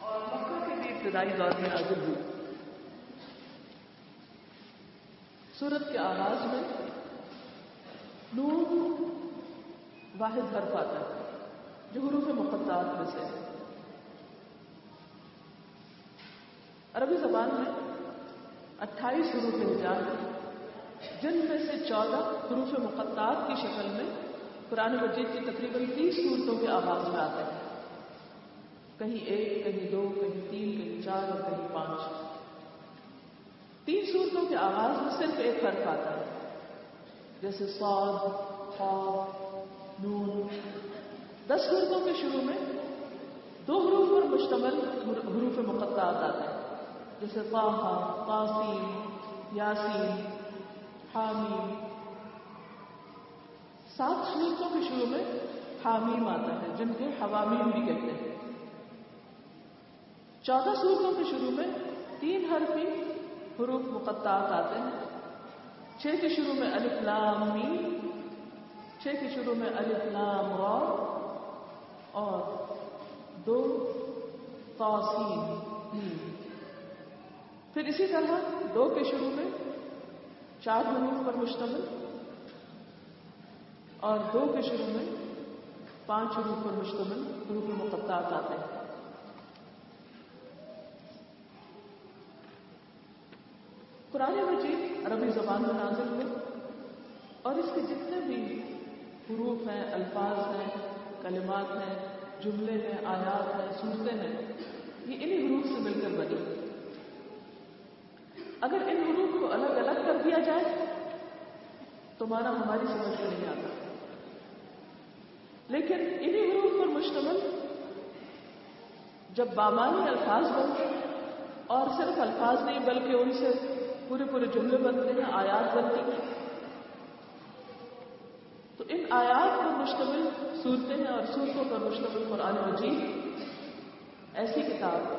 اور مکہ کے بھی ابتدائی دور میں نازل ہوئی سورت کے آغاز میں نور واحد حرف آتا ہے، جو حروف مقدات میں سے عربی زبان میں اٹھائیس حروف ہجار جن میں سے چودہ حروف مقدات کی شکل میں قرآن مجید کی تقریباً تیس صورتوں کے آغاز میں آتے ہیں کہیں ایک، کہیں دو، کہیں تین، کہیں چار اور کہیں پانچ۔ تین صورتوں کے آغاز میں صرف ایک فرق آتا ہے۔ جیسے سعود نون۔ دس صورتوں کے شروع میں دو حروف پر مشتمل حروف مقدات آتے ہیں جیسے طاہا قاسم یاسین، حامیم۔ سات صورتوں کے شروع میں حامیم آتا ہے، جن کو حوامیم بھی کہتے ہیں۔ چودہ صورتوں کے شروع میں تین حرفی حروف مقطعات آتے ہیں۔ چھ کے شروع میں الف لام میم، چھ کے شروع میں الف لام را اور دو توسین پھر اسی طرح دو کے شروع میں چار حروف پر مشتمل۔ اور دو کے شروع میں پانچ حروف پر مشتمل حروف مقطعات آتے ہیں۔ قرآن مجید عربی زبان میں نازل ہوئے اور اس کے جتنے بھی حروف ہیں، الفاظ ہیں، کلمات ہیں، جملے ہیں، آیات ہیں، صورتیں ہیں، یہ انہی حروف سے مل کر بنی۔ اگر ان حروف کو الگ الگ کر دیا جائے تو مانا ہماری سمجھ میں نہیں آتا۔ لیکن انہی حروف پر مشتمل جب بامانی الفاظ بنتے ہیں اور صرف الفاظ نہیں بلکہ ان سے پورے پورے جملے بنتے ہیں، آیات بنتی ہیں۔ تو ان آیات پر مشتمل صورتیں ہیں اور صورتوں پر مشتمل قرآن مجید ایسی کتاب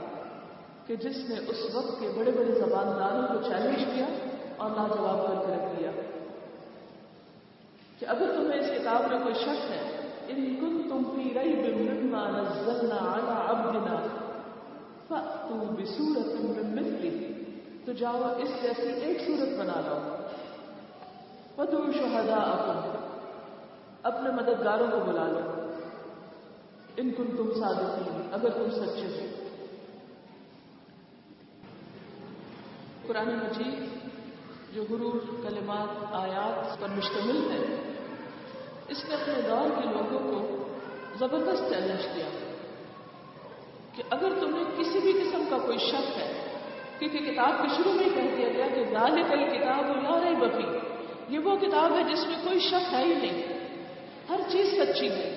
کہ جس نے اس وقت کے بڑے بڑے زبانداروں کو چیلنج کیا اور لاجواب کر کے رکھ دیا کہ اگر تمہیں اس کتاب میں کوئی شک ہے ان کن تم فی رئی بما نزلنا على عبدنا، فأتوا بسورة من مثله تو جاؤ اس جیسی ایک صورت بنا لو ودعوا شهداءكم اپنے مددگاروں کو بلا لو۔ ان کن تم صادقین، اگر تم سچے ہو۔ قرآن مجید، جو حروف کلمات، آیات پر مشتمل ہے اس نے اپنے دور کے لوگوں کو زبردست چیلنج کیا کہ اگر تمہیں کسی بھی قسم کا کوئی شک ہے، کیونکہ کتاب کے شروع میں کہہ دیا گیا کہ لال کل کتاب لا رہی بفی یہ وہ کتاب ہے جس میں کوئی شک ہے ہی نہیں۔ ہر چیز سچی ہے،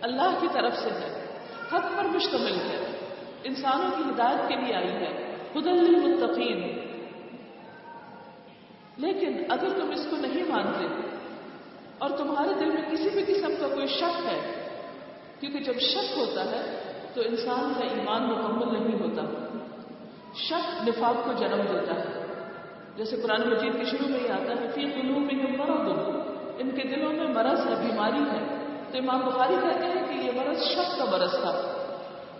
اللہ کی طرف سے ہے، حق پر مشتمل ہے، انسانوں کی ہدایت کے لیے آئی ہے خدل للمتقین۔ لیکن اگر تم اس کو نہیں مانتے اور تمہارے دل میں کسی بھی قسم کا کوئی شک ہے؟ کیونکہ جب شک ہوتا ہے تو انسان کا ایمان مکمل نہیں ہوتا۔ شک نفاق کو جنم دیتا ہے۔ جیسے قرآن مجید کے شروع میں ہی آتا ہے، فی قلوب میں مرض۔ ان کے دلوں میں مرض ہے، بیماری ہے۔ تو امام بخاری کہتے ہیں کہ یہ مرض شک کا مرض تھا،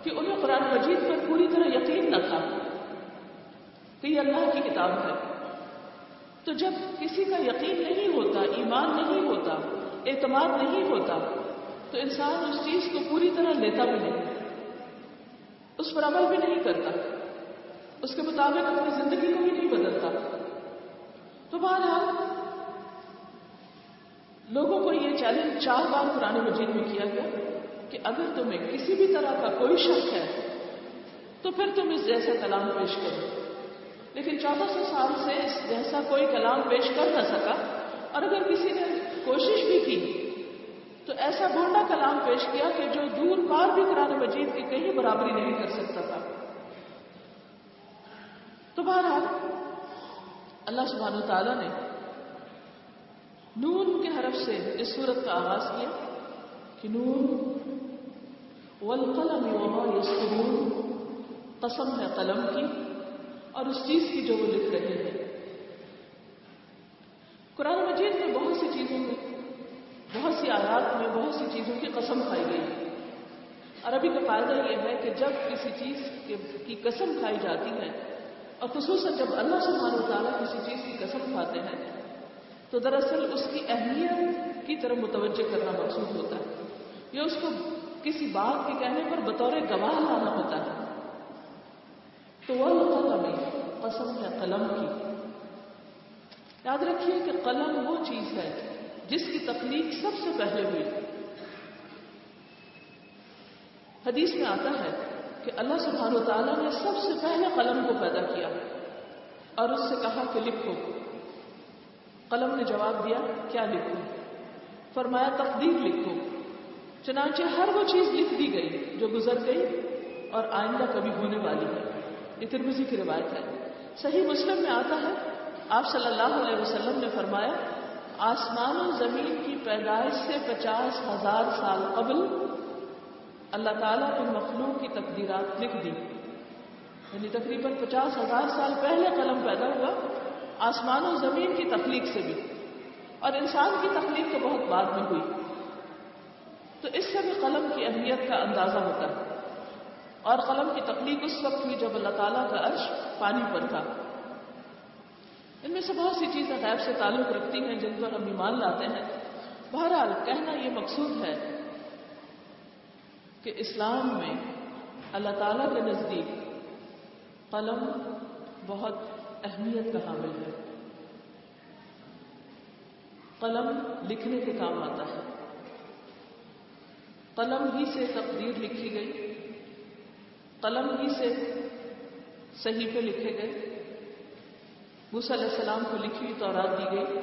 کہ انہیں قرآن مجید پر پوری طرح یقین نہ تھا کہ یہ اللہ کی کتاب ہے۔ تو جب کسی کا یقین نہیں ہوتا، ایمان نہیں ہوتا، اعتماد نہیں ہوتا، تو انسان اس چیز کو پوری طرح لیتا بھی نہیں۔ اس پر عمل بھی نہیں کرتا۔ اس کے مطابق اپنی زندگی کو بھی نہیں بدلتا۔ تو بہرحال، لوگوں کو یہ چیلنج چار بار قرآن مجید میں کیا گیا کہ اگر تمہیں کسی بھی طرح کا کوئی شک ہے، تو پھر تم اس جیسا کلام پیش کرو۔ لیکن چودہ سو سال سے اس جیسا کوئی کلام پیش کر نہ سکا اور اگر کسی نے کوشش بھی کی تو ایسا بونڈا کلام پیش کیا کہ جو دور پار بھی قرآن مجید کی کہیں برابری نہیں کر سکتا تھا۔ تو بہرحال اللہ سبحانہ تعالیٰ نے نون کے حرف سے اس صورت کا آغاز کیا کہ نون والقلم وما یسرون قسم ہے قلم کی۔ اور اس چیز کی جو وہ لکھ رہے ہیں۔ قرآن مجید میں بہت سی چیزوں میں، بہت سی آیات میں بہت سی چیزوں کی قسم کھائی گئی۔ عربی کا فائدہ یہ ہے کہ جب کسی چیز کی قسم کھائی جاتی ہے، اور خصوصاً جب اللہ سبحانہ تعالیٰ کسی چیز کی قسم کھاتے ہیں، تو دراصل اس کی اہمیت کی طرف متوجہ کرنا مقصود ہوتا ہے۔ یا اس کو کسی بات کے کہنے پر بطور گواہ لانا ہوتا ہے۔ تو وہ قسم ہے قلم کی۔ یاد رکھیے کہ قلم وہ چیز ہے جس کی تخلیق سب سے پہلے ہوئی۔ حدیث میں آتا ہے کہ اللہ سبحانہ و تعالیٰ نے سب سے پہلے قلم کو پیدا کیا اور اس سے کہا کہ لکھو۔ قلم نے جواب دیا، کیا لکھو؟ فرمایا، تقدیر لکھو۔ چنانچہ ہر وہ چیز لکھ دی گئی جو گزر گئی اور آئندہ کبھی ہونے والی ہے۔ یہ ترمزی کی روایت ہے۔ صحیح مسلم میں آتا ہے۔ آپ صلی اللہ علیہ وسلم نے فرمایا، آسمان و زمین کی پیدائش سے پچاس ہزار سال قبل اللہ تعالیٰ نے مخلوق کی تقدیرات لکھ دی۔ یعنی تقریباً پچاس ہزار سال پہلے قلم پیدا ہوا، آسمان و زمین کی تخلیق سے بھی۔ اور انسان کی تخلیق تو بہت بعد میں ہوئی۔ تو اس سے بھی قلم کی اہمیت کا اندازہ ہوتا ہے۔ اور قلم کی تخلیق اس وقت ہوئی جب اللہ تعالیٰ کا عرش پانی پر تھا۔ ان میں سے بہت سی چیزیں غیب سے تعلق رکھتی ہیں، جن پر ہم ایمان لاتے ہیں۔ بہرحال، کہنا یہ مقصود ہے کہ اسلام میں اللہ تعالیٰ کے نزدیک قلم بہت اہمیت کا حامل ہے۔ قلم لکھنے کے کام آتا ہے۔ قلم ہی سے تقدیر لکھی گئی۔ قلم ہی سے صحیفے لکھے گئے۔ موسیٰ علیہ السلام کو لکھی ہوئی تورات دی گئی۔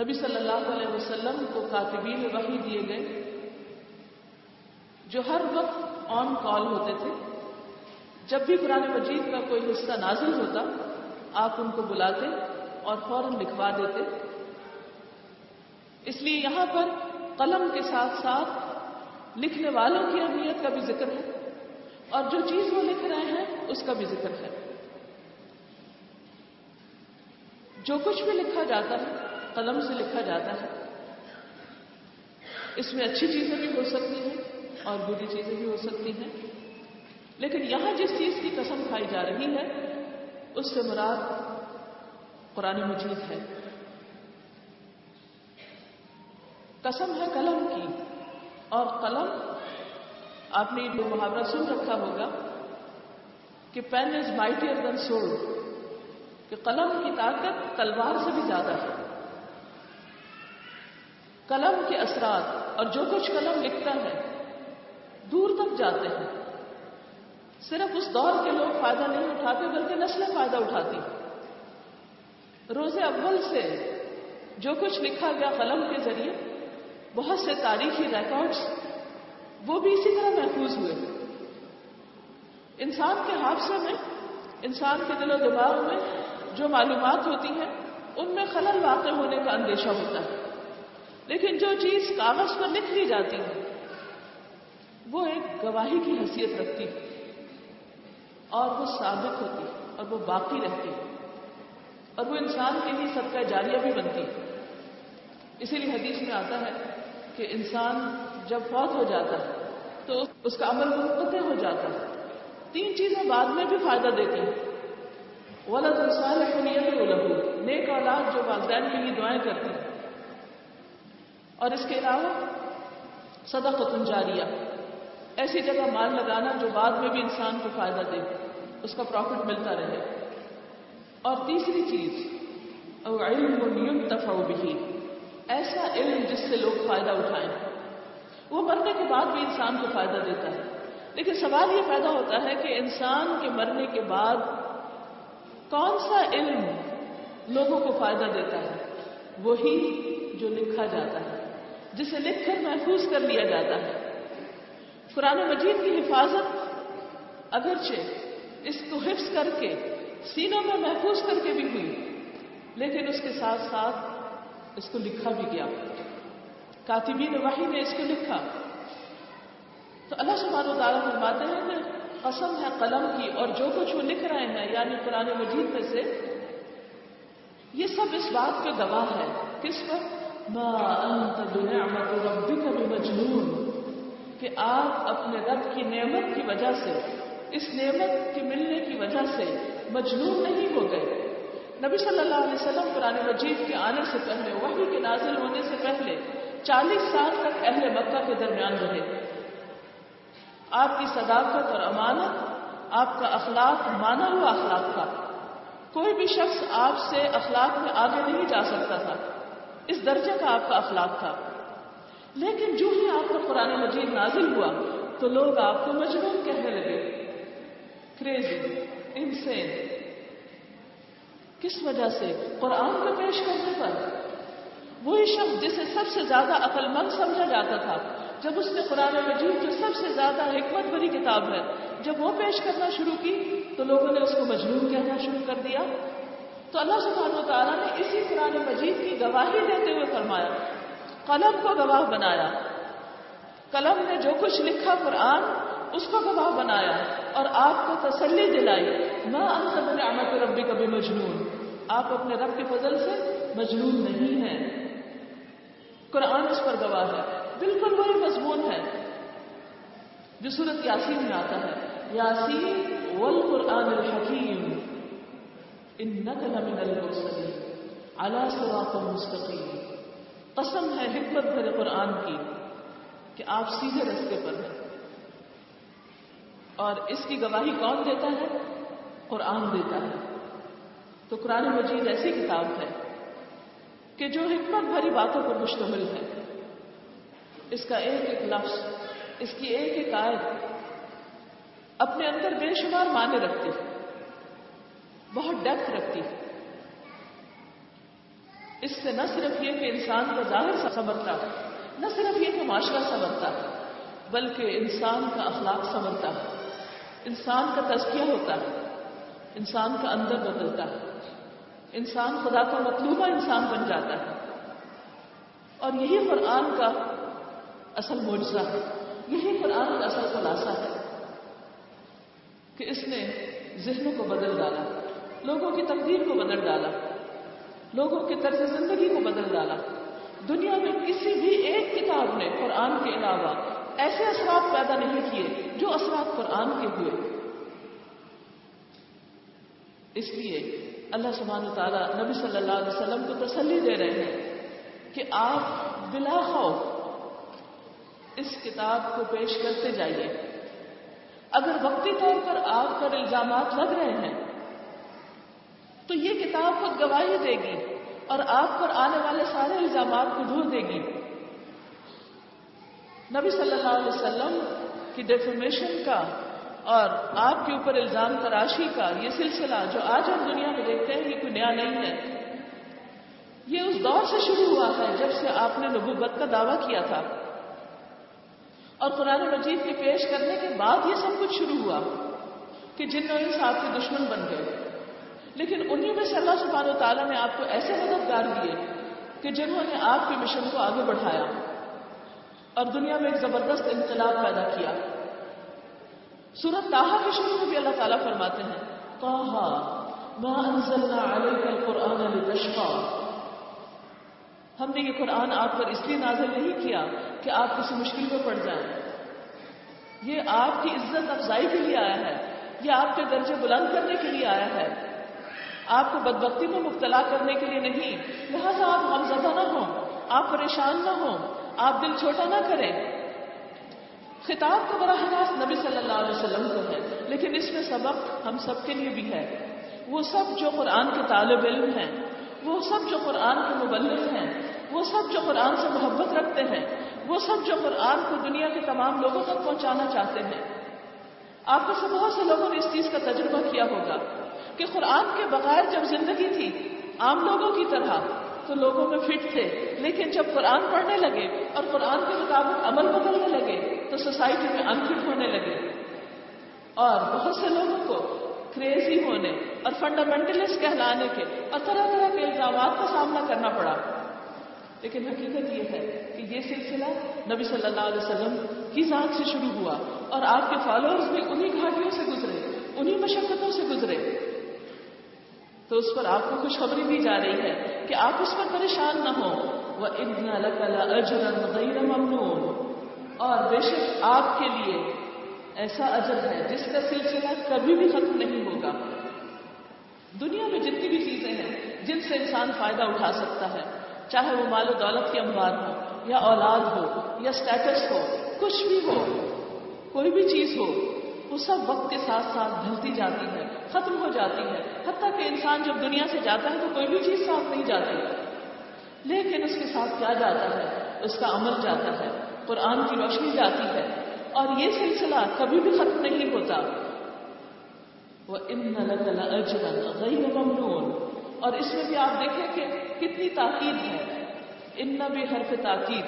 نبی صلی اللہ علیہ وسلم کو کاتبین وحی دیے گئے، جو ہر وقت آن کال ہوتے تھے۔ جب بھی قرآن مجید کا کوئی حصہ نازل ہوتا، آپ ان کو بلاتے اور فوراً لکھوا دیتے۔ اس لیے یہاں پر قلم کے ساتھ ساتھ لکھنے والوں کی اہمیت کا بھی ذکر ہے۔ اور جو چیز وہ لکھ رہے ہیں، اس کا بھی ذکر ہے۔ جو کچھ بھی لکھا جاتا ہے، قلم سے لکھا جاتا ہے۔ اس میں اچھی چیزیں بھی ہو سکتی ہیں اور بری چیزیں بھی ہو سکتی ہیں۔ لیکن یہاں جس چیز کی قسم کھائی جا رہی ہے، اس سے مراد قرآن مجید ہے۔ قسم ہے قلم کی اور قلم آپ نے جو محاورہ سن رکھا ہوگا کہ پین از مائٹیئر دین سول کہ قلم کی طاقت تلوار سے بھی زیادہ ہے۔ قلم کے اثرات اور جو کچھ قلم لکھتا ہے دور تک جاتے ہیں۔ صرف اس دور کے لوگ فائدہ نہیں اٹھاتے بلکہ نسلیں فائدہ اٹھاتی روز اول سے جو کچھ لکھا گیا قلم کے ذریعے بہت سے تاریخی ریکارڈز وہ بھی اسی طرح محفوظ ہوئے۔ انسان کے حادثے میں، انسان کے دل و دماغ میں جو معلومات ہوتی ہیں، ان میں خلل واقع ہونے کا اندیشہ ہوتا ہے۔ لیکن جو چیز کاغذ پر لکھ لی جاتی ہے، وہ ایک گواہی کی حیثیت رکھتی ہے۔ اور وہ ثابت ہوتی ہے، اور وہ باقی رہتی ہے۔ اور وہ انسان کے لیے سب کا جاریہ بھی بنتی اسی لیے حدیث میں آتا ہے کہ انسان جب فوت ہو جاتا ہے، تو اس کا عمل منقطع ہو جاتا ہے۔ تین چیزیں بعد میں بھی فائدہ دیتی ہیں۔ غلط مثال ہے لہو نیک اولاد جو والدین کے لیے دعائیں کرتے ہیں۔ اور اس کے علاوہ صدقۃ جاریہ۔ ایسی جگہ مال لگانا جو بعد میں بھی انسان کو فائدہ دے۔ اس کا پروفٹ ملتا رہے۔ اور تیسری چیز علم و نیم تفاؤ بھی ایسا علم جس سے لوگ فائدہ اٹھائیں۔ وہ مرنے کے بعد بھی انسان کو فائدہ دیتا ہے۔ لیکن سوال یہ پیدا ہوتا ہے کہ انسان کے مرنے کے بعد کون سا علم لوگوں کو فائدہ دیتا ہے؟ وہی جو لکھا جاتا ہے، جسے لکھ کر محفوظ کر لیا جاتا ہے۔ قرآن مجید کی حفاظت اگرچہ اس کو حفظ کر کے، سینوں میں محفوظ کر کے بھی ہوئی، لیکن اس کے ساتھ ساتھ اس کو لکھا بھی گیا۔ کاتبین وحی نے اس کو لکھا۔ تو اللہ سبحانہ و تعالیٰ فرماتے ہیں کہ قسم ہے قلم کی اور جو کچھ وہ لکھ رہے ہیں یعنی قرآن مجید میں سے، یہ سب اس بات پہ گواہ ہے۔ کس پر؟ ما انت بنعمت ربک بمجنون۔ کہ آپ اپنے رب کی نعمت کی وجہ سے، اس نعمت کے ملنے کی وجہ سے مجنون نہیں ہو گئے۔ نبی صلی اللہ علیہ وسلم قرآن مجید کے آنے سے پہلے، وحی کے نازل ہونے سے پہلے چالیس سال تک اہل مکہ کے درمیان رہے۔ آپ کی صداقت اور امانت، آپ کا اخلاق مانا ہوا اخلاق تھا۔ کوئی بھی شخص آپ سے اخلاق میں آگے نہیں جا سکتا تھا۔ اس درجے کا آپ کا اخلاق تھا۔ لیکن جو ہی آپ کا قرآن مجید نازل ہوا، تو لوگ آپ کو مجنون کہنے لگے۔ کریزی انسین کس وجہ سے؟ قرآن کو پیش کرنے پر۔ وہی شخص جسے سب سے زیادہ عقل مند سمجھا جاتا تھا، جب اس نے قرآن مجید جو سب سے زیادہ حکمت بری کتاب ہے۔ جب وہ پیش کرنا شروع کی، تو لوگوں نے اس کو مجنون کہنا شروع کر دیا۔ تو اللہ سبحانہ و تعالیٰ نے اسی قرآن مجید کی گواہی دیتے ہوئے فرمایا، قلم کو گواہ بنایا۔ قلم نے جو کچھ لکھا قرآن، اس کو گواہ بنایا اور آپ کو تسلی دلائی۔ نہ انت ربی کبھی مجنون آپ اپنے رب کے فضل سے مجنون نہیں ہیں۔ قرآن اس پر گواہ ہے۔ بالکل وہی مضمون ہے۔ جو صورت یاسین میں آتا ہے۔ یاسین والقرآن الحکیم۔ انک لمن المرسلین۔ علی صراط مستقیم۔ قسم ہے حکمت بھرے قرآن کی کہ آپ سیدھے رستے پر ہیں۔ اور اس کی گواہی کون دیتا ہے؟ قرآن دیتا ہے۔ تو قرآن مجید ایسی کتاب ہے۔ کہ جو حکمت بھری باتوں پر مشتمل ہے، اس کا ایک ایک لفظ اس کی ایک ایک آیت اپنے اندر بے شمار معنی رکھتی ہے، بہت ڈیپتھ رکھتی ہے۔ اس سے نہ صرف یہ کہ انسان کا ظاہر سمرتا ہے، نہ صرف یہ کہ معاشرہ سمرتا ہے، بلکہ انسان کا اخلاق سمرتا ہے۔ انسان کا تزکیہ ہوتا ہے، انسان کا اندر بدلتا ہے۔ انسان خدا کا مطلوبہ انسان بن جاتا ہے۔ اور یہی قرآن کا اصل معجزہ ہے۔ یہی قرآن کا اصل خلاصہ ہے کہ اس نے ذہنوں کو بدل ڈالا، لوگوں کی تقدیر کو بدل ڈالا، لوگوں کے طرز زندگی کو بدل ڈالا۔ دنیا میں کسی بھی ایک کتاب نے قرآن کے علاوہ ایسے اثرات پیدا نہیں کیے جو اثرات قرآن کے ہوئے۔ اس لیے اللہ سبحانہ تعالیٰ نبی صلی اللہ علیہ وسلم کو تسلی دے رہے ہیں کہ آپ بلا خوف اس کتاب کو پیش کرتے جائیے۔ اگر وقتی طور پر آپ پر الزامات لگ رہے ہیں، تو یہ کتاب خود گواہی دے گی اور آپ پر آنے والے سارے الزامات کو دھو دے گی۔ نبی صلی اللہ علیہ وسلم کی ڈیفرمیشن کا اور آپ کے اوپر الزام تراشی کا یہ سلسلہ جو آج ہم دنیا میں دیکھتے ہیں، یہ کوئی نیا نہیں ہے۔ یہ اس دور سے شروع ہوا ہے جب سے آپ نے نبوت کا دعویٰ کیا تھا۔ اور قرآن مجید کے پیش کرنے کے بعد یہ سب کچھ شروع ہوا کہ جنہوں نے آپ کے دشمن بن گئے۔ لیکن انہی میں سے اللہ سبحانہ و تعالیٰ نے آپ کو ایسے مددگار دیے کہ جنہوں نے آپ کے مشن کو آگے بڑھایا اور دنیا میں ایک زبردست انقلاب پیدا کیا۔ سورت تاہا کے شروع میں بھی اللہ تعالیٰ فرماتے ہیں کہا ما انزلنا علیک القرآن لتشقا ہم نے یہ قرآن آپ پر اس لیے نازل نہیں کیا کہ آپ کسی مشکل میں پڑ جائیں۔ یہ آپ کی عزت افزائی کے لیے آیا ہے، یہ آپ کے درجے بلند کرنے کے لیے آیا ہے۔ آپ کو بدبختی میں مبتلا کرنے کے لیے نہیں، لہذا آپ غمزدہ نہ ہوں، آپ پریشان نہ ہوں، آپ دل چھوٹا نہ کریں۔ خطاب تو براہ راست نبی صلی اللہ علیہ وسلم کو ہے، لیکن اس میں سبق ہم سب کے لیے بھی ہے۔ وہ سب جو قرآن کے طالب علم ہیں، وہ سب جو قرآن کے مبلغ ہیں، وہ سب جو قرآن سے محبت رکھتے ہیں، وہ سب جو قرآن کو دنیا کے تمام لوگوں تک پہنچانا چاہتے ہیں۔ آپ میں سے بہت سے لوگوں نے اس چیز کا تجربہ کیا ہوگا کہ قرآن کے بغیر جب زندگی تھی عام لوگوں کی طرح تو لوگوں میں فٹ تھے، لیکن جب قرآن پڑھنے لگے اور قرآن کے مطابق عمل بدلنے لگے تو سوسائٹی میں انفٹ ہونے لگے۔ اور بہت سے لوگوں کو کریزی ہونے اور فنڈامنٹلسٹ کہلانے کے اور طرح طرح کے الزامات کا سامنا کرنا پڑا۔ لیکن حقیقت یہ ہے کہ یہ سلسلہ نبی صلی اللہ علیہ وسلم کی ذات سے شروع ہوا اور آپ کے فالوورز بھی انہی گھاٹیوں سے گزرے، انہی مشقتوں سے گزرے۔ تو اس پر آپ کو خوشخبری دی جا رہی ہے کہ آپ اس پر پریشان نہ ہوں۔ وہ ابن اجرن غیر ممنون۔ اور بے شک آپ کے لیے ایسا اجر ہے جس کا سلسلہ کبھی بھی ختم نہیں ہوگا۔ دنیا میں جتنی بھی چیزیں ہیں جن سے انسان فائدہ اٹھا سکتا ہے، چاہے وہ مال و دولت کے اموال ہو یا اولاد ہو یا اسٹیٹس ہو، کچھ بھی ہو، کوئی بھی چیز ہو، وہ سب وقت کے ساتھ ساتھ ڈھلتی جاتی ہے، ختم ہو جاتی ہے۔ حتیٰ کہ انسان جب دنیا سے جاتا ہے تو کوئی بھی چیز ساتھ نہیں جاتی۔ لیکن اس کے ساتھ کیا جاتا ہے؟ اس کا عمل جاتا ہے۔ قرآن کی روشنی جاتی ہے اور یہ سلسلہ کبھی بھی ختم نہیں ہوتا۔ وہ اجرن غیر ممنون۔ اور اس میں بھی آپ دیکھیں کہ کتنی تاکید ہے۔ ان بھی حرف تاکید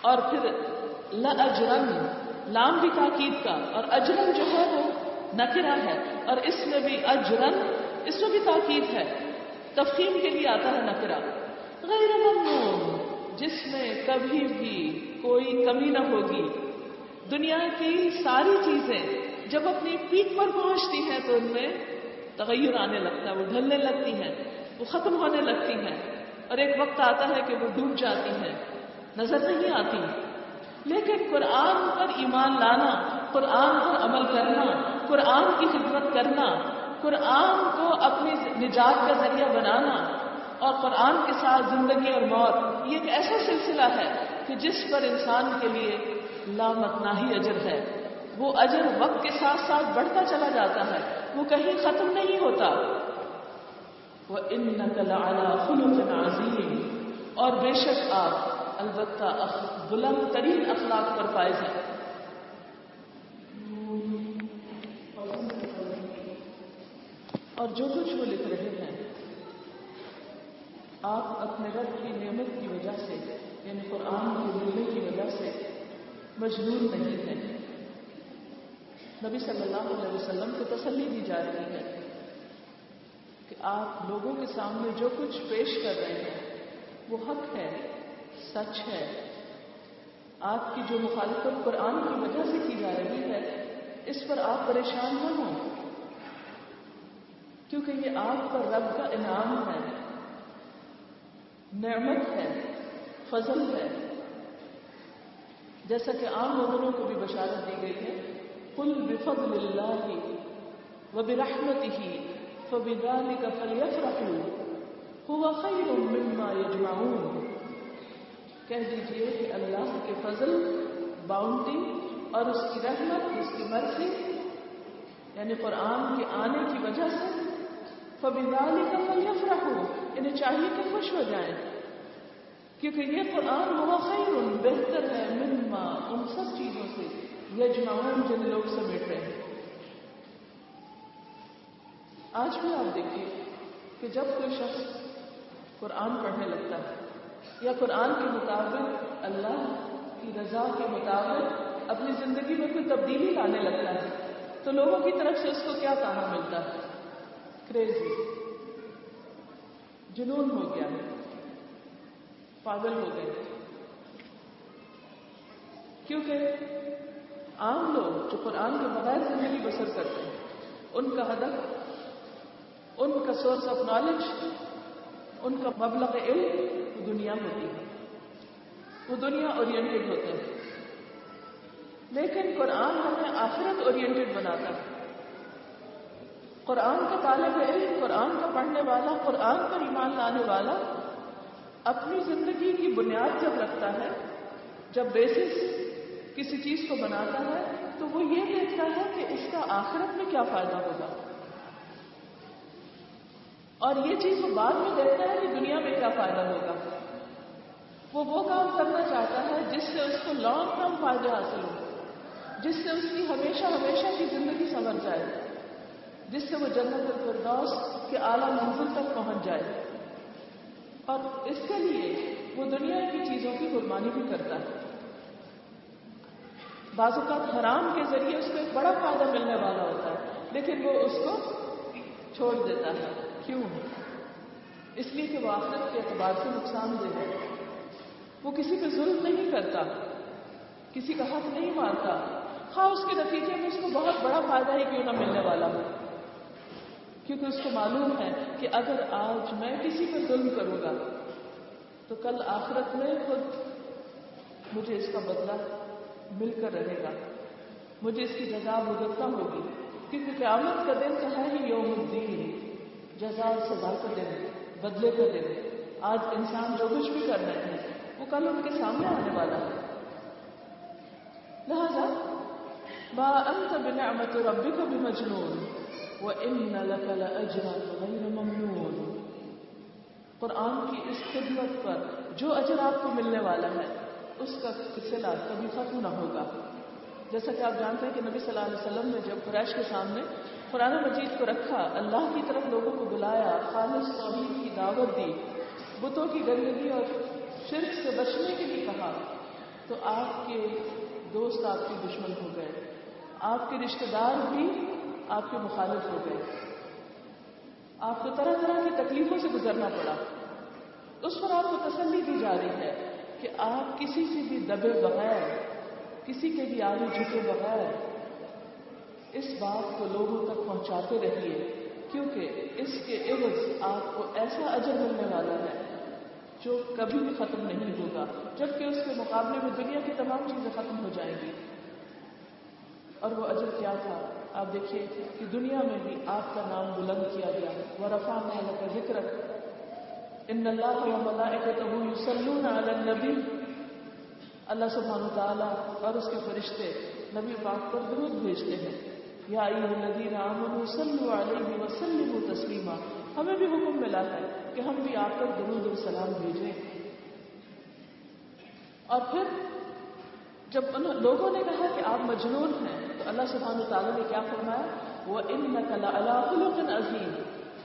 اور پھر اجرن لام بھی تاکید کا۔ اور اجرن جو ہے وہ نکرا ہے۔ اور اس میں بھی اجرن، اس میں بھی تاکید ہے۔ تفہیم کے لیے آتا ہے نکرا غیر ممنون۔ جس میں کبھی بھی کوئی کمی نہ ہوگی۔ دنیا کی ساری چیزیں جب اپنی پیک پر پہنچتی ہیں تو ان میں تغیر آنے لگتا ہے، وہ ڈھلنے لگتی ہیں، وہ ختم ہونے لگتی ہیں۔ اور ایک وقت آتا ہے کہ وہ ڈوب جاتی ہیں، نظر نہیں آتی۔ لیکن قرآن پر ایمان لانا، قرآن پر عمل کرنا، قرآن کی خدمت کرنا، قرآن کو اپنی نجات کا ذریعہ بنانا اور قرآن کے ساتھ زندگی اور موت، یہ ایک ایسا سلسلہ ہے کہ جس پر انسان کے لیے لامتنا ہی اجر ہے۔ وہ اجر وقت کے ساتھ ساتھ بڑھتا چلا جاتا ہے، وہ کہیں ختم نہیں ہوتا۔ وہ ان نقل خلوق عظیم اور بے شک آپ البتہ بلند ترین اخلاق پر فائز ہے اور جو کچھ وہ لکھ رہے ہیں۔ آپ اپنے رب کی نعمت کی وجہ سے یعنی قرآن کے ملنے کی وجہ سے مجبور نہیں ہیں۔ نبی صلی اللہ علیہ وسلم کو تسلی دی جا رہی ہے کہ آپ لوگوں کے سامنے جو کچھ پیش کر رہے ہیں، وہ حق ہے، سچ ہے۔ آپ کی جو مخالفت قرآن کی وجہ سے کی جا رہی ہے، اس پر آپ پریشان نہ ہوں۔ کیونکہ یہ آپ پر رب کا انعام ہے۔ نعمت ہے، فضل ہے۔ جیسا کہ عام لوگوں کو بھی بشارت دی گئی ہے کل بفضل اللہ و برحمت ہی فبال کا فلیف رکھوں ہوا خیر مما یجمعون۔ کہہ دیجیے کہ اللہ کے فضل باؤنڈری اور اس کی رحمت، اس کی مرضی یعنی قرآن کے آنے کی وجہ سے فبیدالی کا فلیف رکھو انہیں چاہیے کہ خوش ہو جائیں۔ کیونکہ یہ قرآن ہوا خیر بہتر ہے مما ان سب چیزوں سے، یجمعون جن لوگ سمیٹ رہے ہیں۔ آج بھی آپ دیکھیے کہ جب کوئی شخص قرآن پڑھنے لگتا ہے، یا قرآن کے مطابق اللہ کی رضا کے مطابق اپنی زندگی میں کوئی تبدیلی لانے لگتا ہے، تو لوگوں کی طرف سے اس کو کیا کہنا ملتا ہے؟ کریزی جنون ہو گیا پاگل ہو گئے کیونکہ عام لوگ جو قرآن کے بغیر زندگی بسر کرتے ہیں، ان کا ہدف، ان کا سورس آف نالج ان کا مبلغ علم وہ دنیا ہوتی ہے۔ وہ دنیا اورینٹیڈ ہوتے ہیں۔ لیکن قرآن ہمیں آخرت اورینٹیڈ بناتا ہے۔ قرآن کا طالب علم، قرآن کا پڑھنے والا، قرآن پر ایمان لانے والا اپنی زندگی کی بنیاد جب رکھتا ہے، جب بیسس کسی چیز کو بناتا ہے، تو وہ یہ دیکھتا ہے کہ اس کا آخرت میں کیا فائدہ ہوگا۔ اور یہ چیز وہ بعد میں دیکھتا ہے کہ دنیا میں کیا فائدہ ہوگا۔ وہ وہ کام کرنا چاہتا ہے جس سے اس کو لانگ ٹرم فائدے حاصل ہو جس سے اس کی ہمیشہ ہمیشہ کی زندگی سمجھ جائے۔ جس سے وہ جنت الفردوس کے اعلیٰ منزل تک پہنچ جائے۔ اور اس کے لیے وہ دنیا کی چیزوں کی قربانی بھی کرتا ہے۔ بعض اوقات حرام کے ذریعے اس کو ایک بڑا فائدہ ملنے والا ہوتا ہے، لیکن وہ اس کو چھوڑ دیتا ہے۔ کیوں؟ اس لیے کہ وہ آخرت کے اعتبار سے نقصان دہ ہے۔ وہ کسی پہ ظلم نہیں کرتا، کسی کا حق نہیں مارتا۔ ہاں اس کے نتیجے میں اس کو بہت بڑا فائدہ ہی کیوں نہ ملنے والا ہو۔ کیونکہ اس کو معلوم ہے کہ اگر آج میں کسی پہ ظلم کروں گا، تو کل آخرت میں خود مجھے اس کا بدلہ مل کر رہے گا۔ مجھے اس کی جزا مدتہ ہوگی۔ کیونکہ قیامت کا دن تو ہے ہی یوم الدین۔ جزا سزا کا دن بدلے کا دن آج انسان جو کچھ بھی کر رہے ہیں، وہ کل ان کے سامنے آنے والا ہے۔ لہذا با انت بنعمت ربک بمجنون۔ وان لك لاجرا غیر ممنون۔ قرآن کی اس خدمت پر جو اجر آپ کو ملنے والا ہے، اس کا سلا کبھی ختم نہ ہوگا۔ جیسا کہ آپ جانتے ہیں کہ نبی صلی اللہ علیہ وسلم نے جب قریش کے سامنے قرآن مجید کو رکھا، اللہ کی طرف لوگوں کو بلایا، خالص توحید کی دعوت دی، بتوں کی گندگی اور شرک سے بچنے کے لیے کہا، تو آپ کے دوست آپ کے دشمن ہو گئے۔ آپ کے رشتہ دار بھی آپ کے مخالف ہو گئے۔ آپ کو طرح طرح کی تکلیفوں سے گزرنا پڑا۔ اس پر آپ کو تسلی دی جا رہی ہے کہ آپ کسی سے بھی دبے بغیر، کسی کے بھی آگے جھکے بغیر اس بات کو لوگوں تک پہنچاتے رہیے، کیونکہ اس کے عوض آپ کو ایسا اجر ملنے والا ہے جو کبھی بھی ختم نہیں ہوگا، جبکہ اس کے مقابلے میں دنیا کی تمام چیزیں ختم ہو جائیں گی۔ اور وہ اجر کیا تھا؟ آپ دیکھیے کہ دنیا میں بھی آپ کا نام بلند کیا گیا وہ رفا محل کا ذکر ان اللہ یسلون علی النبی اللہ سبحانہ تعالیٰ اور اس کے فرشتے نبی پاک پر درود بھیجتے ہیں۔ یا الذین آمنوا صلوا علیہ وسلموا تسلیما۔ ہمیں بھی حکم ملا ہے کہ ہم بھی آپ پر درود و سلام بھیجیں۔ اور پھر جب ان لوگوں نے کہا کہ آپ مجنون ہیں، تو اللہ سبحانہ تعالیٰ نے کیا فرمایا؟ وہ ان نقل اللہ عظیم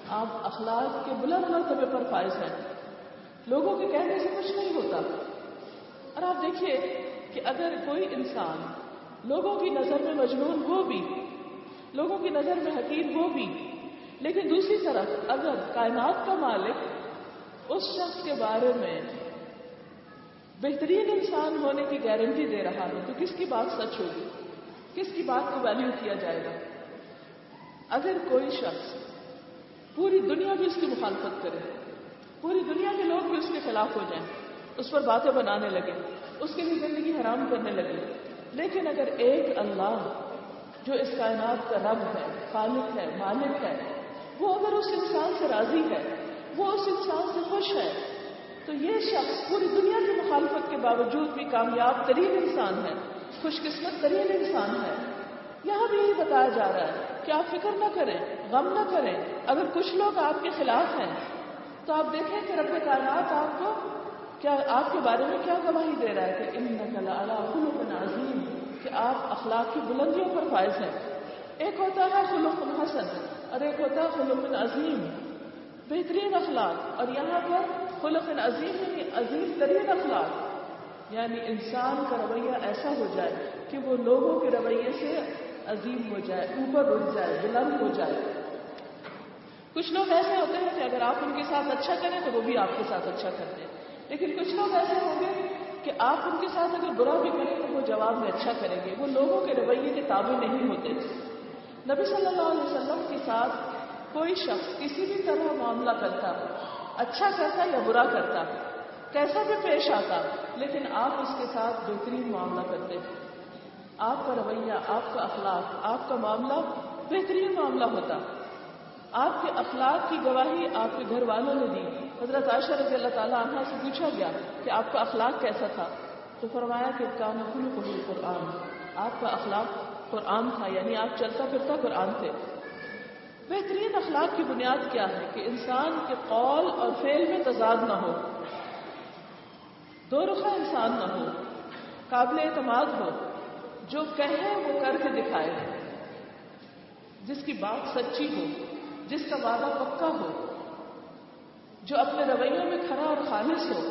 آپ اخلاق کے بلند مرتبے پر فائز ہیں۔ لوگوں کے کہنے سے کچھ نہیں ہوتا۔ اور آپ دیکھیے کہ اگر کوئی انسان لوگوں کی نظر میں مجنون ہو بھی، لوگوں کی نظر میں حقیق ہو بھی، لیکن دوسری طرف اگر کائنات کا مالک اس شخص کے بارے میں بہترین انسان ہونے کی گارنٹی دے رہا ہے تو کس کی بات سچ ہوگی؟ کس کی بات کو ویلیو کیا جائے گا؟ اگر کوئی شخص پوری دنیا بھی اس کی مخالفت کرے، پوری دنیا کے لوگ بھی اس کے خلاف ہو جائیں، اس پر باتیں بنانے لگے، اس کے لیے زندگی حرام کرنے لگے، لیکن اگر ایک اللہ جو اس کائنات کا رب ہے، خالق ہے، مالک ہے، وہ اگر اس انسان سے راضی ہے، وہ اس انسان سے خوش ہے تو یہ شخص پوری دنیا کی مخالفت کے باوجود بھی کامیاب ترین انسان ہے خوش قسمت ترین انسان ہے۔ یہاں بھی یہی بتایا جا رہا ہے کہ آپ فکر نہ کریں، غم نہ کریں۔ اگر کچھ لوگ آپ کے خلاف ہیں، تو آپ دیکھیں کہ رب کائنات آپ کو کیا، آپ کے بارے میں کیا گواہی دے رہا ہے کہ ان نقل خلوق عظیم، کہ آپ اخلاق کی بلندیوں پر فائز ہیں۔ ایک ہوتا ہے خلوق حسن اور ایک ہوتا ہے خلوق عظیم۔ بہترین اخلاق اور یہاں پر خلق عظیم یعنی عظیم ترین اخلاق۔ یعنی انسان کا رویہ ایسا ہو جائے کہ وہ لوگوں کے رویے سے عظیم ہو جائے، اوپر اٹھ جائے، بلند ہو جائے۔ کچھ لوگ ایسے ہوتے ہیں کہ اگر آپ ان کے ساتھ اچھا کریں تو وہ بھی آپ کے ساتھ اچھا کرتے ہیں لیکن کچھ لوگ ایسے ہوں گے کہ آپ ان کے ساتھ اگر برا بھی کریں تو وہ جواب میں اچھا کریں گے۔ وہ لوگوں کے رویے کے تابع نہیں ہوتے۔ نبی صلی اللہ علیہ وسلم کے ساتھ کوئی شخص کسی بھی طرح معاملہ کرتا اچھا کرتا یا برا کرتا؟ کیسا بھی پیش آتا؟ لیکن آپ اس کے ساتھ بہترین معاملہ کرتے آپ کا رویہ، آپ کا اخلاق، آپ کا معاملہ بہترین معاملہ ہوتا۔ آپ کے اخلاق کی گواہی آپ کے گھر والوں نے دی۔ حضرت عائشہ رضی اللہ تعالیٰ عنہ سے پوچھا گیا کہ آپ کا اخلاق کیسا تھا؟ تو فرمایا کہ کام کو قرآن آپ کا اخلاق قرآن تھا یعنی آپ چلتا پھرتا قرآن تھے۔ بہترین اخلاق کی بنیاد کیا ہے کہ انسان کے قول اور فعل میں تضاد نہ ہو، دو رخا انسان نہ ہو، قابل اعتماد ہو، جو کہے وہ کر کے دکھائے، جس کی بات سچی ہو، جس کا وعدہ پکا ہو، جو اپنے رویوں میں کھڑا اور خالص ہو۔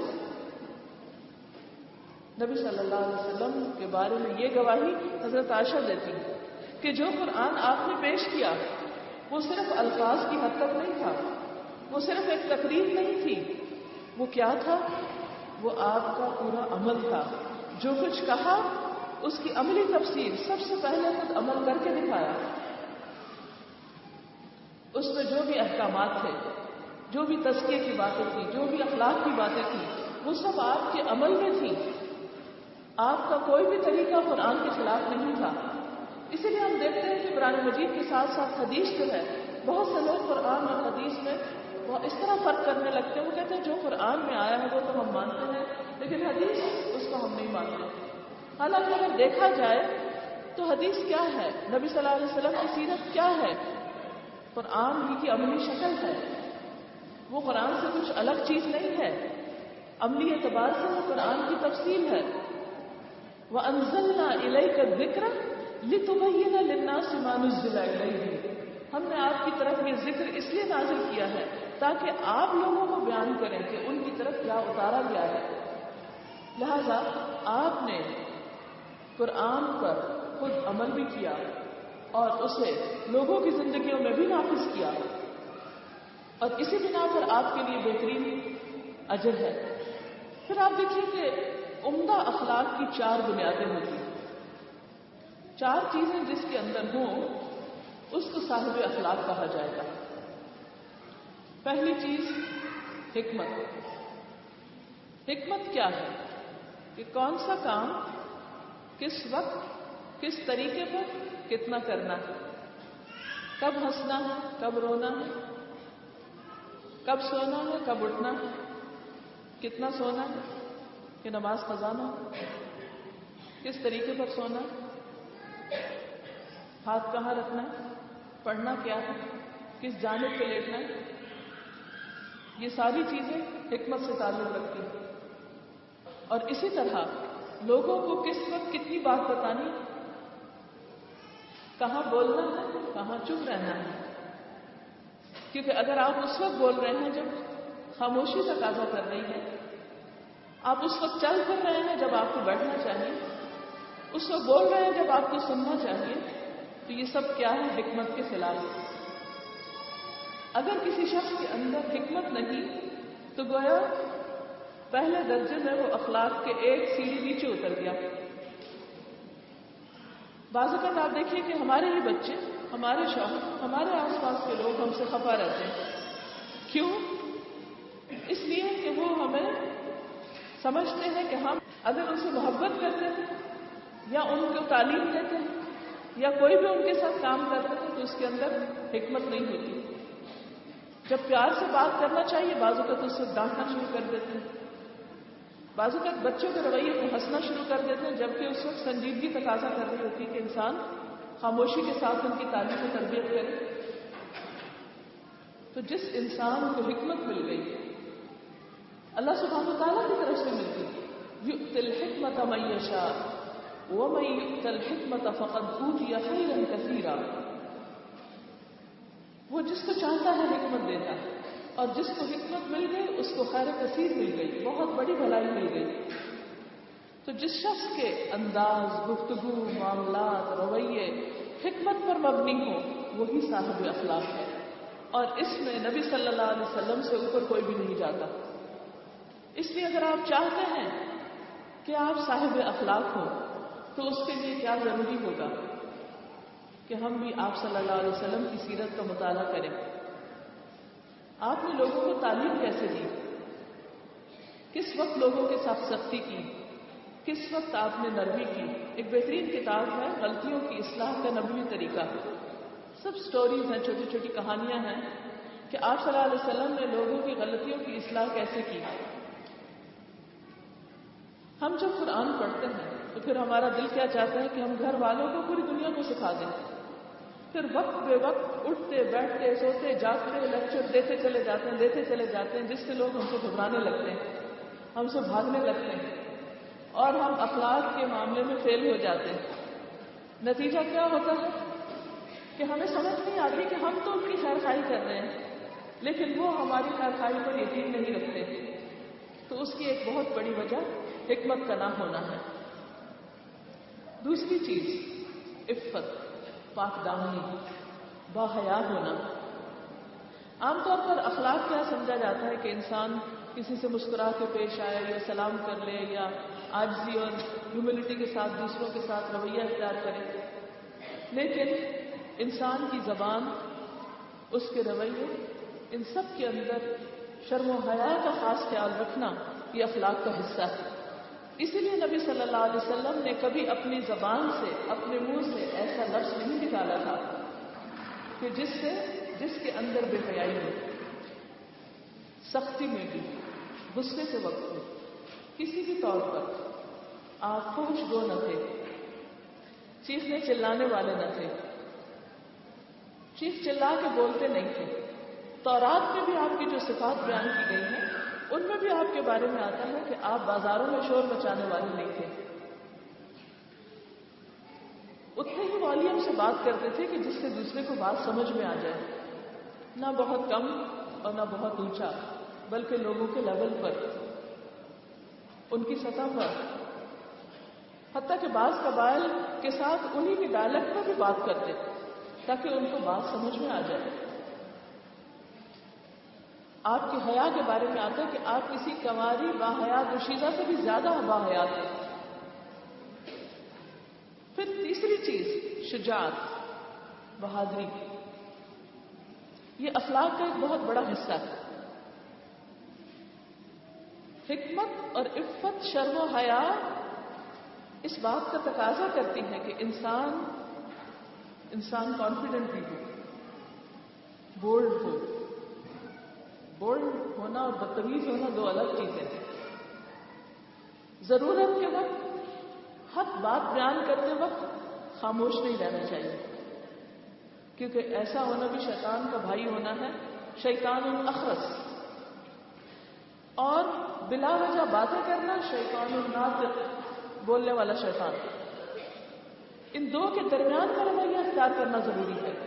نبی صلی اللہ علیہ وسلم کے بارے میں یہ گواہی حضرت عائشہ دیتی کہ جو قرآن آپ نے پیش کیا وہ صرف الفاظ کی حد تک نہیں تھا، وہ صرف ایک تقریب نہیں تھی۔ وہ کیا تھا؟ وہ آپ کا پورا عمل تھا۔ جو کچھ کہا، اس کی عملی تفصیل سب سے پہلے خود عمل کر کے دکھایا۔ اس میں جو بھی احکامات تھے، جو بھی تزکیے کی باتیں تھیں، جو بھی اخلاق کی باتیں تھیں، وہ سب آپ کے عمل میں تھی آپ کا کوئی بھی طریقہ قرآن کے خلاف نہیں تھا۔ اسی لیے ہم دیکھتے ہیں کہ قرآن مجید کے ساتھ ساتھ حدیث جو ہے، بہت سے لوگ قرآن اور حدیث میں وہ اس طرح فرق کرنے لگتے ہیں۔ وہ کہتے ہیں، جو قرآن میں آیا ہے وہ تو ہم مانتے ہیں، لیکن حدیث اس کو ہم نہیں مانتے۔ حالانکہ اگر دیکھا جائے تو حدیث کیا ہے؟ نبی صلی اللہ علیہ وسلم کی سیرت کیا ہے؟ قرآن ہی کی عملی شکل ہے۔ وہ قرآن سے کچھ الگ چیز نہیں ہے۔ عملی اعتبار سے وہ قرآن کی تفصیل ہے۔ وہ انزلنا علیہ کا ذکر لتبین للناس ما نزل الیہ ہم نے آپ کی طرف یہ ذکر اس لیے نازل کیا ہے تاکہ آپ لوگوں کو بیان کریں کہ ان کی طرف کیا اتارا گیا ہے۔ لہذا آپ نے قرآن پر خود عمل بھی کیا اور اسے لوگوں کی زندگیوں میں بھی نافذ کیا۔ اور اسی بنا پر آپ کے لیے بہترین اجر ہے۔ پھر آپ دیکھیے کہ عمدہ اخلاق کی چار بنیادیں ہوتی ہیں۔ چار چیزیں جس کے اندر ہوں، اس کو صاحب اخلاق کہا جائے گا۔ پہلی چیز، حکمت۔ حکمت کیا ہے؟ کہ کون سا کام کس وقت، کس طریقے پر کتنا کرنا ہے؟ کب ہنسنا ہے، کب رونا ہے؟ کب سونا ہے، کب اٹھنا ہے؟ کتنا سونا ہے؟ کہ نماز خزانہ کس طریقے پر سونا ہے؟ ہاتھ کہاں رکھنا ہے؟ پڑھنا کیا ہے؟ کس جانب پہ لیٹنا ہے؟ یہ ساری چیزیں حکمت سے تعلق رکھتی ہیں۔ اور اسی طرح لوگوں کو کس وقت کتنی بات بتانی؟ کہاں بولنا ہے؟ کہاں چپ رہنا ہے؟ کیونکہ اگر آپ اس وقت بول رہے ہیں جب خاموشی تقاضا کر رہی ہے آپ اس وقت چل کر رہے ہیں جب آپ کو بیٹھنا چاہیے، اس وقت بول رہے ہیں جب آپ کو سننا چاہیے تو یہ سب کیا ہے حکمت کے خلاف؟ اگر کسی شخص کے اندر حکمت نہیں، تو گویا پہلے درجے میں وہ اخلاق کے ایک سیڑھی نیچے اتر گیا۔ بعض اوقات آپ دیکھیے کہ ہمارے ہی بچے، ہمارے شوق ہمارے آس پاس کے لوگ ہم سے خفا رہتے ہیں۔ کیوں؟ اس لیے کہ وہ ہمیں سمجھتے ہیں کہ ہم اگر ان سے محبت کرتے ہیں یا ان کو تعلیم دیتے ہیں یا کوئی بھی ان کے ساتھ کام کرتا ہے تو اس کے اندر حکمت نہیں ہوتی۔ جب پیار سے بات کرنا چاہیے بازو کا تو اس سے ڈانٹنا شروع کر دیتے ہیں۔ بازو کا بچوں کے رویے کو ہنسنا شروع کر دیتے ہیں، جبکہ اس وقت سنجیدگی تقاضا کر رہی ہوتی ہے کہ انسان خاموشی کے ساتھ ان کی تعلیم و تربیت کرے۔ تو جس انسان کو حکمت مل گئی، اللہ سبحانہ تعالیٰ کی طرف سے ملتی تل حکمت میشا ومن الحكمة فقد اوتي خيرا كثيرا۔ وہ جس کو چاہتا ہے حکمت دیتا ہے، اور جس کو حکمت مل گئی، اس کو خیر کثیر مل گئی، بہت بڑی بھلائی مل گئی۔ تو جس شخص کے انداز، گفتگو، معاملات، رویے حکمت پر مبنی ہو، وہی صاحب اخلاق ہے۔ اور اس میں نبی صلی اللہ علیہ وسلم سے اوپر کوئی بھی نہیں جاتا۔ اس لیے اگر آپ چاہتے ہیں کہ آپ صاحب اخلاق ہوں تو اس کے لیے کیا ضروری ہوگا کہ ہم بھی آپ صلی اللہ علیہ وسلم کی سیرت کا مطالعہ کریں؟ آپ نے لوگوں کو تعلیم کیسے دی؟ کس وقت لوگوں کے ساتھ سختی کی؟ کس وقت آپ نے نرمی کی؟ ایک بہترین کتاب ہے غلطیوں کی اصلاح کا نبوی طریقہ۔ سب سٹوریز ہیں، چھوٹی چھوٹی کہانیاں ہیں کہ آپ صلی اللہ علیہ وسلم نے لوگوں کی غلطیوں کی اصلاح کیسے کی؟ ہم جب قرآن پڑھتے ہیں تو پھر ہمارا دل کیا چاہتا ہے کہ ہم گھر والوں کو پوری دنیا کو سکھا دیں؟ پھر وقت بے وقت اٹھتے، بیٹھتے، سوتے، جاگتے لیکچر دیتے چلے جاتے ہیں، دیتے چلے جاتے ہیں، جس سے لوگ ہم سے گھبرانے لگتے ہیں، ہم سے بھاگنے لگتے ہیں اور ہم اخلاق کے معاملے میں فیل ہو جاتے ہیں۔ نتیجہ کیا ہوتا ہے؟ کہ ہمیں سمجھ نہیں آتی کہ ہم تو ان کی خیر خائی کر رہے ہیں، لیکن وہ ہماری خیر خائی پر یقین نہیں رکھتے۔ تو اس کی ایک بہت بڑی وجہ حکمت کا نہ ہونا ہے۔ دوسری چیز، عفت، پاک دامنی باحیا ہونا۔ عام طور پر اخلاق کیا سمجھا جاتا ہے کہ انسان کسی سے مسکرا کے پیش آئے یا سلام کر لے یا آجزی اور ہیوملٹی کے ساتھ دوسروں کے ساتھ رویہ اختیار کرے۔ لیکن انسان کی زبان، اس کے رویے، ان سب کے اندر شرم و حیا کا خاص خیال رکھنا یہ اخلاق کا حصہ ہے۔ اسی لیے نبی صلی اللہ علیہ وسلم نے کبھی اپنی زبان سے، اپنے منہ سے ایسا لفظ نہیں نکالا تھا کہ جس سے، جس کے اندر بے حیائی ہو۔ سختی میں بھی، غصے کے وقت میں کسی بھی طور پر۔ آپ خوش گو نہ تھے، چیخنے چلانے والے نہ تھے۔ چیخ چلا کے بولتے نہیں تھے۔ تورات میں بھی آپ کی جو صفات بیان کی گئی ہیں ان میں بھی آپ کے بارے میں آتا ہے کہ آپ بازاروں میں شور مچانے والے نہیں تھے۔ اتنے ہی والیم سے بات کرتے تھے کہ جس سے دوسرے کو بات سمجھ میں آ جائے۔ نہ بہت کم اور نہ بہت اونچا، بلکہ لوگوں کے لیول پر، ان کی سطح پر۔ حتیٰ کہ بعض قبائل کے ساتھ انہی کے ڈائلیکٹ میں بھی بات کرتے تاکہ ان کو بات سمجھ میں آ جائے۔ آپ کے حیا کے بارے میں آتا ہے کہ آپ کسی کماری با حیات سے بھی زیادہ با حیات ہیں۔ پھر تیسری چیز، شجاعت، بہادری۔ یہ اخلاق کا ایک بہت بڑا حصہ ہے۔ حکمت اور عفت، شرم و حیا اس بات کا تقاضا کرتی ہے کہ انسان انسان کانفیڈنٹ بھی ہو بولڈ ہو۔ بولڈ ہونا اور بدتمیز ہونا دو الگ چیزیں ہیں۔ ضرورت کے وقت، حق بات بیان کرتے وقت خاموش نہیں رہنا چاہیے۔ کیونکہ ایسا ہونا بھی شیطان کا بھائی ہونا ہے، شیطان الاخرس۔ اور بلا وجہ باتیں کرنا شیطان الناطق، بولنے والا شیطان۔ ان دو کے درمیان کا رویہ اختیار کرنا ضروری ہے۔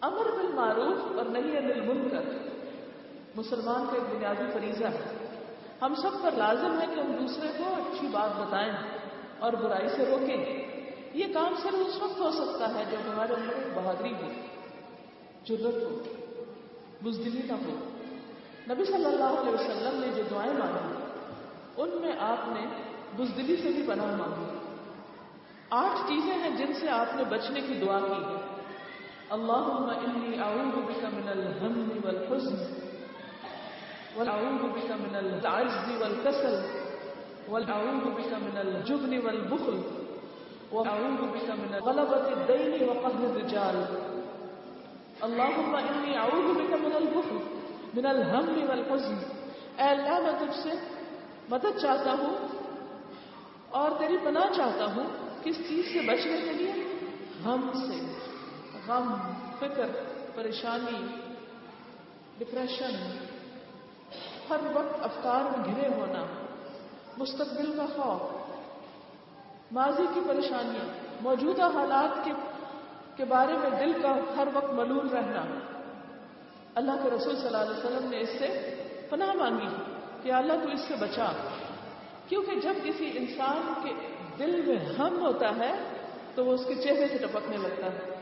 امر بالمعروف اور نہیں انل منکر مسلمان کا ایک بنیادی فریضہ ہے۔ ہم سب پر لازم ہے کہ ہم دوسرے کو اچھی بات بتائیں اور برائی سے روکیں۔ یہ کام صرف اس وقت ہو سکتا ہے جب ہمارے اندر بہادری ہو۔ جرت ہو۔ بزدلی نہ ہو۔ نبی صلی اللہ علیہ وسلم نے جو دعائیں مانگی، ان میں آپ نے بزدلی سے بھی پناہ مانگی۔ آٹھ چیزیں ہیں جن سے آپ نے بچنے کی دعا کی ہے۔ اللهم إني أعوذ بك من الهم والحزن وأعوذ بك من العجز والكسل، وأعوذ بك من الجبن والبخل، وأعوذ بك من غلبة الدين وقهر الرجال. اللهم إني أعوذ بك من البخل، من الهم والحزن. اے اللہ، میں تجھ سے مدد چاہتا ہوں اور تیری پناہ چاہتا ہوں، کس چیز سے بچنے کے لیے؟ ہم سے۔ غم، فکر، پریشانی ڈپریشن ہر وقت افکار میں گھرے ہونا، مستقبل کا خوف، ماضی کی پریشانیاں، موجودہ حالات کے کے بارے میں دل کا ہر وقت ملول رہنا۔ اللہ کے رسول صلی اللہ علیہ وسلم نے اس سے پناہ مانگی کہ اللہ تو اس سے بچا۔ کیونکہ جب کسی انسان کے دل میں ہم ہوتا ہے تو وہ اس کے چہرے سے ٹپکنے لگتا ہے۔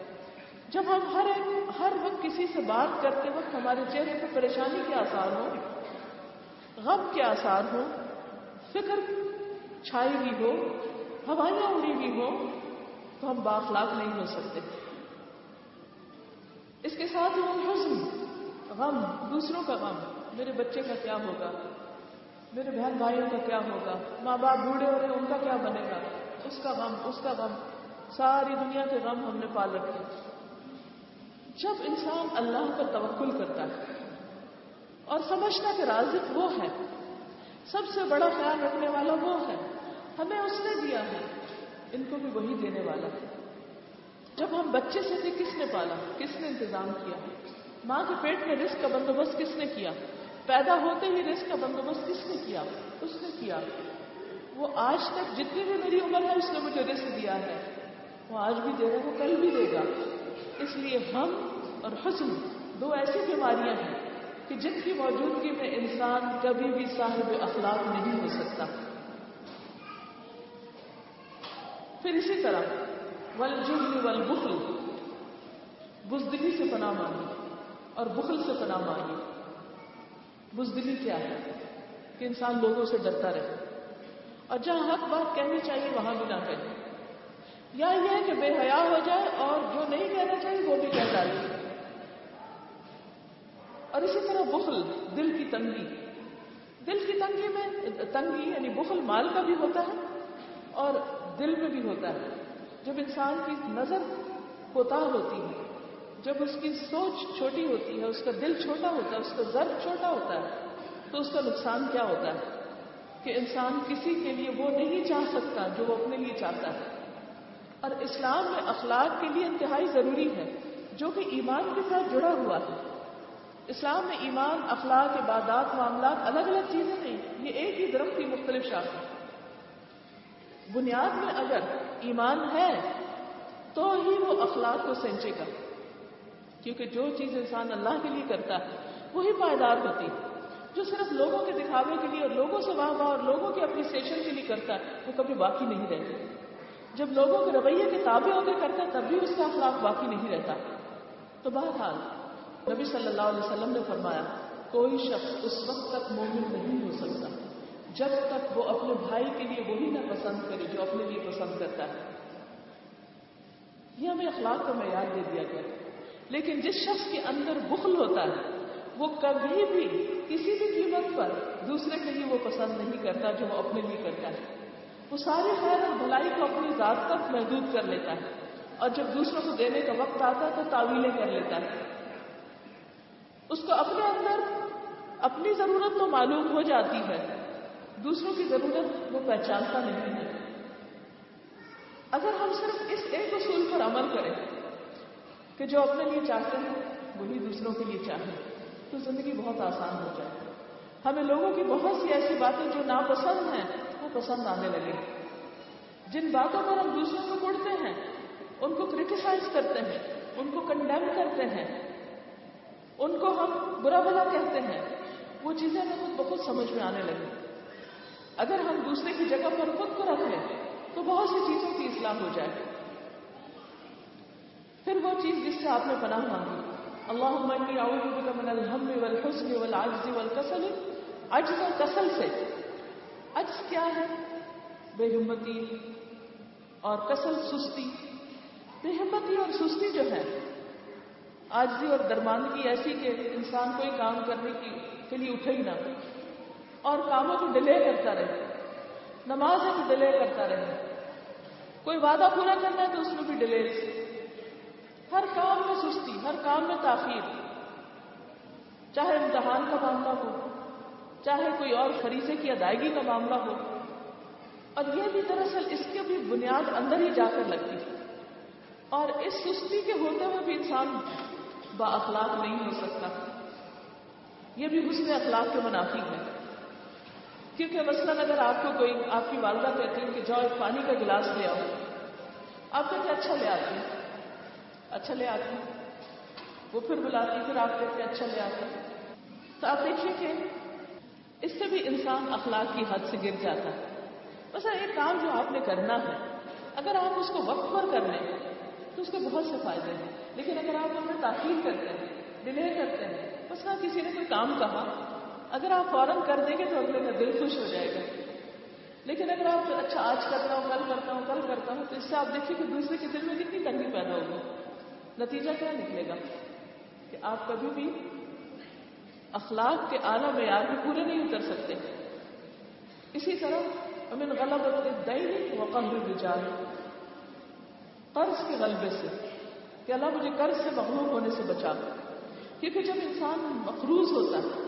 جب ہم ہر ایک ہر وقت کسی سے بات کرتے وقت ہمارے چہرے پہ پریشانی کے آثار ہوں، غم کے آثار ہوں، فکر چھائی ہوئی ہو، ہوائیاں اڑی ہوئی ہو تو ہم باخلاق نہیں ہو سکتے۔ اس کے ساتھ ہم حزن، غم، دوسروں کا غم، میرے بچے کا کیا ہوگا؟ میرے بہن بھائیوں کا کیا ہوگا؟ ماں باپ بوڑھے ہو رہے ان کا کیا بنے گا؟ اس کا غم، اس کا غم، ساری دنیا کے غم ہم نے پال رکھے۔ جب انسان اللہ پر توکل کرتا ہے اور سمجھتا کہ رازق وہ ہے، سب سے بڑا خیال رکھنے والا وہ ہے، ہمیں اس نے دیا ہے، ان کو بھی وہی دینے والا ہے۔ جب ہم بچے سے تھے کس نے پالا، کس نے انتظام کیا؟ ماں کے پیٹ میں رزق کا بندوبست کس نے کیا؟ پیدا ہوتے ہی رزق کا بندوبست کس نے کیا؟ اس نے کیا۔ وہ آج تک جتنی بھی میری عمر ہے، اس نے مجھے رزق دیا ہے۔ وہ آج بھی دے رہا وہ کل بھی دے گا۔ اس لیے ہم اور حسن دو ایسی بیماریاں ہیں کہ جن کی موجودگی میں انسان کبھی بھی صاحب اخلاق نہیں ہو سکتا۔ پھر اسی طرح ولجل ول بخل بزدلی سے پناہ مانگی اور بخل سے پناہ مانگی۔ بزدلی کیا ہے؟ کہ انسان لوگوں سے ڈرتا رہے۔ اور جہاں حق بات کہنی چاہیے، وہاں بھی نہ کہے۔ یا یہ ہے کہ بے حیا ہو جائے اور جو نہیں کہنا چاہیے وہ بھی کہہ ڈالے اور اسی طرح بخل، دل کی تنگی۔ دل کی تنگی میں، تنگی یعنی بخل مال کا بھی ہوتا ہے اور دل میں بھی ہوتا ہے۔ جب انسان کی نظر کوتا ہوتی ہے، جب اس کی سوچ چھوٹی ہوتی ہے، اس کا دل چھوٹا ہوتا ہے، اس کا ضرب چھوٹا ہوتا ہے، تو اس کا نقصان کیا ہوتا ہے؟ کہ انسان کسی کے لیے وہ نہیں چاہ سکتا جو وہ اپنے لیے چاہتا ہے۔ اور اسلام میں اخلاق کے لیے انتہائی ضروری ہے، جو کہ ایمان کے ساتھ جڑا ہوا ہے۔ اسلام میں ایمان، اخلاق، عبادات، معاملات الگ الگ چیزیں نہیں یہ ایک ہی درخت کی مختلف شاخ بنیاد میں اگر ایمان ہے، تو ہی وہ اخلاق کو سینچے گا۔ کیونکہ جو چیز انسان اللہ کے لیے کرتا ہے، وہی پائیدار ہوتی ہے۔ جو صرف لوگوں کے دکھاوے کے لیے اور لوگوں سے واہ واہ اور لوگوں کے اپریسیشن کے لیے کرتا ہے، وہ کبھی باقی نہیں رہتی جب لوگوں کے رویے کے تابع ہو کے کرتا تب بھی اس کا اخلاق باقی نہیں رہتا۔ تو بہرحال نبی صلی اللہ علیہ وسلم نے فرمایا، کوئی شخص اس وقت تک مومن نہیں ہو سکتا، جب تک وہ اپنے بھائی کے لیے وہی نہ پسند کرے جو اپنے لیے پسند کرتا ہے۔ یہ ہمیں اخلاق کا معیار دے دیا گیا۔ لیکن جس شخص کے اندر بخل ہوتا ہے، وہ کبھی بھی کسی بھی قیمت پر دوسرے کے لیے وہ پسند نہیں کرتا جو وہ اپنے لیے کرتا ہے۔ وہ ساری خیر اور بھلائی کو اپنی ذات تک محدود کر لیتا ہے اور جب دوسروں کو دینے کا وقت آتا ہے تو تعویلیں کر لیتا ہے۔ اس کو اپنے اندر اپنی ضرورت تو معلوم ہو جاتی ہے، دوسروں کی ضرورت وہ پہچانتا نہیں ہے۔ اگر ہم صرف اس ایک اصول پر عمل کریں کہ جو اپنے لیے چاہتے ہیں، وہی دوسروں کے لیے چاہیں تو زندگی بہت آسان ہو جائے۔ ہمیں لوگوں کی بہت سی ایسی باتیں جو ناپسند ہیں پسند آنے لگے۔ جن باتوں پر ہم دوسروں کو پڑھتے ہیں، ان کو کریٹیسائز کرتے ہیں، ان کو کنڈیم کرتے ہیں، ان کو ہم برا بلا کہتے ہیں، وہ چیزیں ہمیں خود بخود سمجھ میں آنے لگی اگر ہم دوسرے کی جگہ پر خود کو رکھ لیں، تو بہت سی چیزوں کی اصلاح ہو جائے۔ پھر وہ چیز جس سے آپ نے پناہ مانگی۔ اللہ من الحم والحزن والعجز والکسل، عجز اور کسل سے عجز کیا ہے؟ بے ہمتی اور کسل سستی۔ بے ہمتی اور سستی جو ہے آجزی اور درماندگی ایسی کہ انسان کوئی کام کرنے کی کے لیے اٹھے ہی نہ اور کاموں کو ڈیلے کرتا رہے نماز ہے تو ڈیلے کرتا رہے۔ کوئی وعدہ پورا کرنا ہے تو اس میں بھی ڈیلے۔ ہر کام میں سستی، ہر کام میں تاخیر۔ چاہے امتحان کا معاملہ ہو چاہے کوئی اور فریضے کی ادائیگی کا معاملہ ہو۔ اور یہ بھی دراصل اس کے بھی بنیاد اندر ہی جا کر لگتی ہے۔ اور اس سستی کے ہوتے ہوئے بھی انسان با اخلاق نہیں ہو سکتا۔ یہ بھی حسن اخلاق کے منافی ہے کیونکہ مثلاً اگر آپ کو کوئی، آپ کی والدہ کہتی ہے کہ جاؤ ایک پانی کا گلاس لے آؤ۔ آپ کہتے اچھا لے آتی ہیں اچھا لے آتی اچھا وہ پھر بلاتی، پھر آپ کہتے اچھا لے آتے تو آپ دیکھیے کہ اس سے بھی انسان اخلاق کی حد سے گر جاتا ہے۔ بس ایک کام جو آپ نے کرنا ہے، اگر آپ اس کو وقت پر کر لیں، تو اس کے بہت سے فائدے ہیں۔ لیکن اگر آپ اپنے تاخیر کرتے ہیں، ڈیلے کرتے ہیں، بس ہاں کسی نے کوئی کام کہا، اگر آپ فوراً کر دیں گے تو اگلے کا دل خوش ہو جائے گا۔ لیکن اگر آپ اچھا آج کرتا ہوں، کل کرتا ہوں، کل کرتا ہوں، تو اس سے آپ دیکھیے کہ دوسرے کے دل میں کتنی تنگی پیدا ہوگی۔ نتیجہ کیا نکلے گا؟ کہ آپ کبھی بھی اخلاق کے اعلیٰ معیار بھی پورے نہیں اتر سکتے۔ اسی طرح امن غلط دئی وقم بھی بچار قرض کے غلبے سے۔ کہ اللہ مجھے قرض سے مغلوب ہونے سے بچا۔ کیونکہ جب انسان مقروض ہوتا ہے،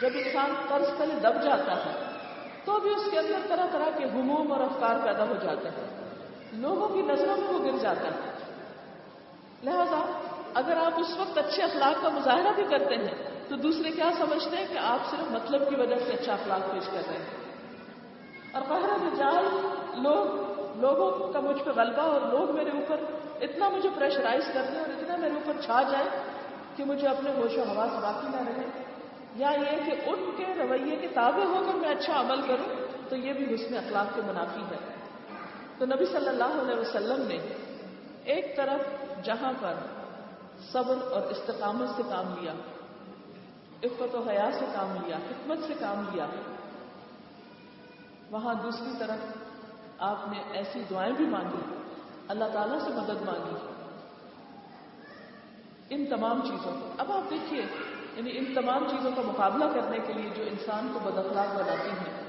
جب انسان قرض پہلے دب جاتا ہے، تو بھی اس کے اندر طرح طرح کے ہموم اور افکار پیدا ہو جاتے ہیں۔ لوگوں کی نظروں میں وہ گر جاتا ہے۔ لہذا اگر آپ اس وقت اچھے اخلاق کا مظاہرہ بھی کرتے ہیں تو دوسرے کیا سمجھتے ہیں کہ آپ صرف مطلب کی وجہ سے اچھا اخلاق پیش کر رہے ہیں؟ اور قہر رجال لوگ، لوگوں کا مجھ پہ غلبہ اور لوگ میرے اوپر اتنا مجھے پریشرائز کر دیں اور اتنا میرے اوپر چھا جائے کہ مجھے اپنے ہوش و ہوا سے باقی نہ رہے۔ یا یہ کہ ان کے رویے کے تابع ہو کر میں اچھا عمل کروں تو یہ بھی حسن اخلاق کے منافی ہے۔ تو نبی صلی اللہ علیہ وسلم نے ایک طرف جہاں پر صبر اور استقامت سے کام لیا عفت و حیا سے کام لیا، حکمت سے کام لیا۔ وہاں دوسری طرف آپ نے ایسی دعائیں بھی مانگی، اللہ تعالیٰ سے مدد مانگی۔ ان تمام چیزوں کو۔ اب آپ دیکھیے یعنی ان تمام چیزوں کا مقابلہ کرنے کے لیے جو انسان کو بد اخلاق بناتی ہیں